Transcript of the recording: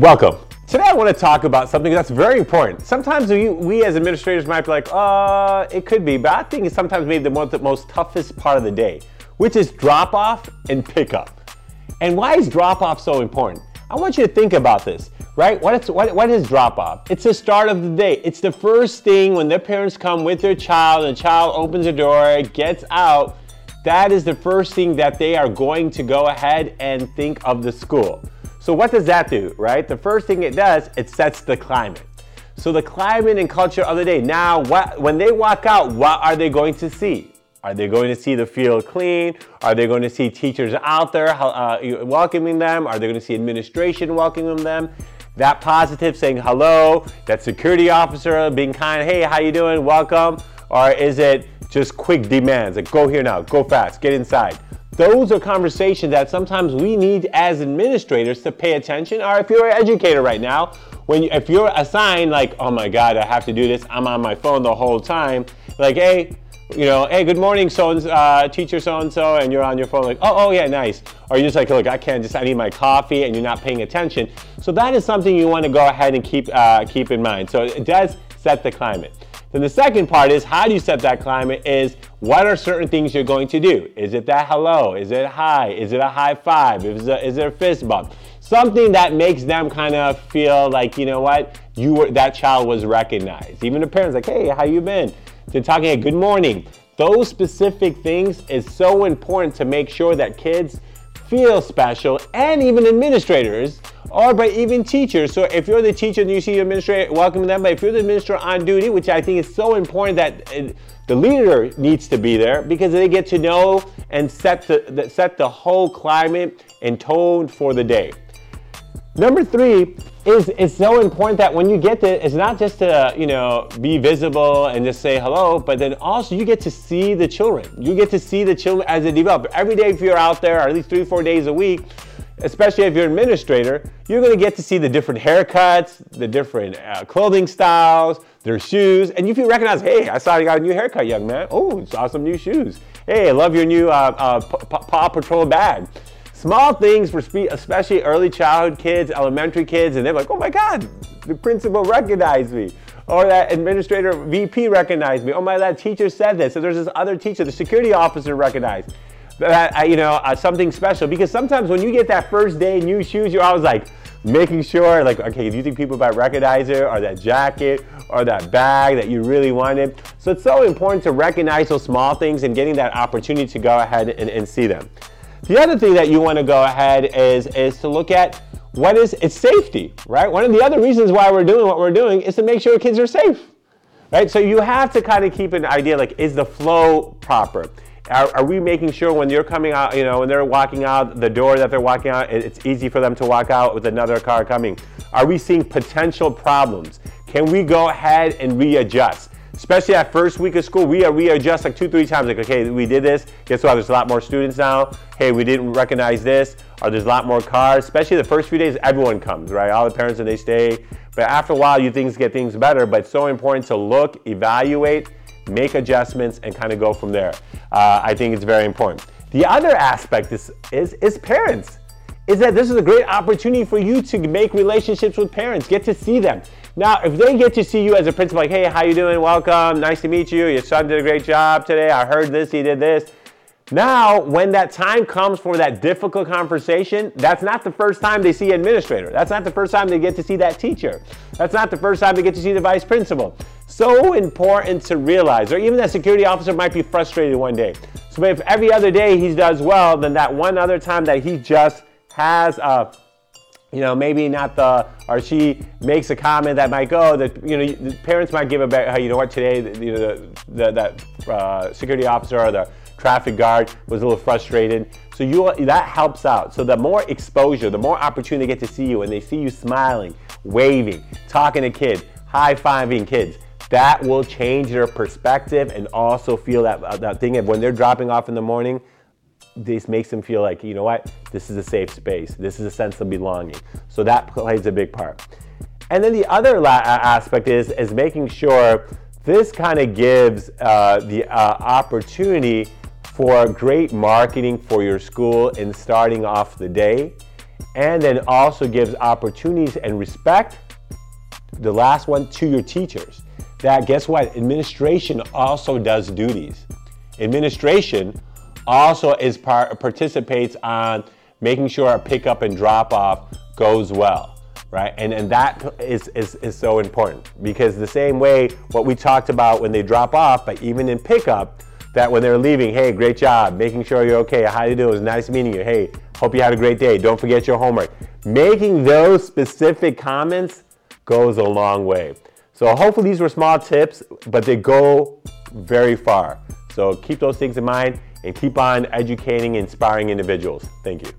Welcome. Today I want to talk about something that's very important. Sometimes we, we as administrators might be like, uh, it could be, but I think it's sometimes maybe the most, the most toughest part of the day, which is drop off and pick up. And why is drop off so important? I want you to think about this, right? What is, what, what is drop off? It's the start of the day. It's the first thing when their parents come with their child and the child opens the door, gets out. That is the first thing that they are going to go ahead and think of the school. So what does that do, right? The first thing it does, it sets the climate. So the climate and culture of the day. Now, what, when they walk out, what are they going to see? Are they going to see the field clean? Are they going to see teachers out there uh, welcoming them? Are they going to see administration welcoming them? That positive saying hello, that security officer being kind, hey, how you doing? Welcome. Or is it just quick demands like go here now, go fast, get inside? Those are conversations that sometimes we need as administrators to pay attention. Or if you're an educator right now, when you, if you're assigned like, oh my God, I have to do this, I'm on my phone the whole time. Like, hey, you know, hey, good morning, so and uh, teacher so and so, and you're on your phone like, oh, oh yeah, nice. Or you're just like, look, I can't just, I need my coffee, and you're not paying attention. So that is something you want to go ahead and keep uh, keep in mind. So it does set the climate. Then the second part is how do you set that climate is what are certain things you're going to do? Is it that hello? Is it hi? Is it a high five? Is it, is it a fist bump? Something that makes them kind of feel like, you know what, you were that child was recognized. Even the parents like, hey, how you been? They're talking a good morning. Those specific things is so important to make sure that kids feel special and even administrators or by even teachers. So if you're the teacher and you see your administrator, welcome them. But if you're the administrator on duty, which I think is so important that uh, the leader needs to be there because they get to know and set the, set the whole climate and tone for the day. Number three is it's so important that when you get there, it's not just to you know be visible and just say hello, but then also you get to see the children. You get to see the children as they develop. Every day, if you're out there, or at least three, four days a week, especially if you're an administrator, you're going to get to see the different haircuts, the different uh, clothing styles, their shoes, and if you recognize, hey, I saw you got a new haircut, young man. Oh, saw some new shoes. Hey, I love your new uh, uh, Paw Patrol bag. Small things for especially early childhood kids, elementary kids, and they're like, oh my God, the principal recognized me. Or that administrator VP recognized me. Oh my, that teacher said this. So there's this other teacher, the security officer recognized that uh, you know uh, something special because sometimes when you get that first day new shoes you're always like making sure like okay do you think people might recognize it or that jacket or that bag that you really wanted so it's so important to recognize those small things and getting that opportunity to go ahead and, and see them the other thing that you want to go ahead is is to look at what is it's safety right one of the other reasons why we're doing what we're doing is to make sure kids are safe right so you have to kind of keep an idea like is the flow proper are, are, we making sure when you're coming out, you know, when they're walking out the door that they're walking out, it's easy for them to walk out with another car coming? Are we seeing potential problems? Can we go ahead and readjust? Especially that first week of school, we are we adjust like two, three times. Like, okay, we did this. Guess what? There's a lot more students now. Hey, we didn't recognize this. Or there's a lot more cars. Especially the first few days, everyone comes, right? All the parents and they stay. But after a while, you things get things better. But it's so important to look, evaluate, make adjustments, and kind of go from there. Uh, I think it's very important. The other aspect is, is, is parents. Is that this is a great opportunity for you to make relationships with parents, get to see them. Now, if they get to see you as a principal, like, hey, how you doing? Welcome, nice to meet you. Your son did a great job today. I heard this, he did this. Now, when that time comes for that difficult conversation, that's not the first time they see administrator. That's not the first time they get to see that teacher. That's not the first time they get to see the vice principal. So important to realize, or even that security officer might be frustrated one day. So if every other day he does well, then that one other time that he just has a you know, maybe not the, or she makes a comment that might go, that, you know, the parents might give a back, you know what, today, you know, the, the, that uh, security officer or the traffic guard was a little frustrated. So you that helps out. So the more exposure, the more opportunity they get to see you and they see you smiling, waving, talking to kids, high-fiving kids, that will change their perspective and also feel that, uh, that thing of when they're dropping off in the morning, this makes them feel like, you know what, this is a safe space. This is a sense of belonging. So that plays a big part. And then the other la- aspect is, is making sure this kind of gives uh, the uh, opportunity for great marketing for your school in starting off the day and then also gives opportunities and respect. The last one to your teachers. That guess what? Administration also does duties. Administration also is part participates on making sure our pickup and drop off goes well right? And, and that is, is, is so important because the same way what we talked about when they drop off, but even in pickup, that when they're leaving, hey, great job, making sure you're okay, how you doing, it was nice meeting you, hey, hope you had a great day, don't forget your homework. Making those specific comments goes a long way. So hopefully these were small tips, but they go very far. So keep those things in mind and keep on educating, inspiring individuals. Thank you.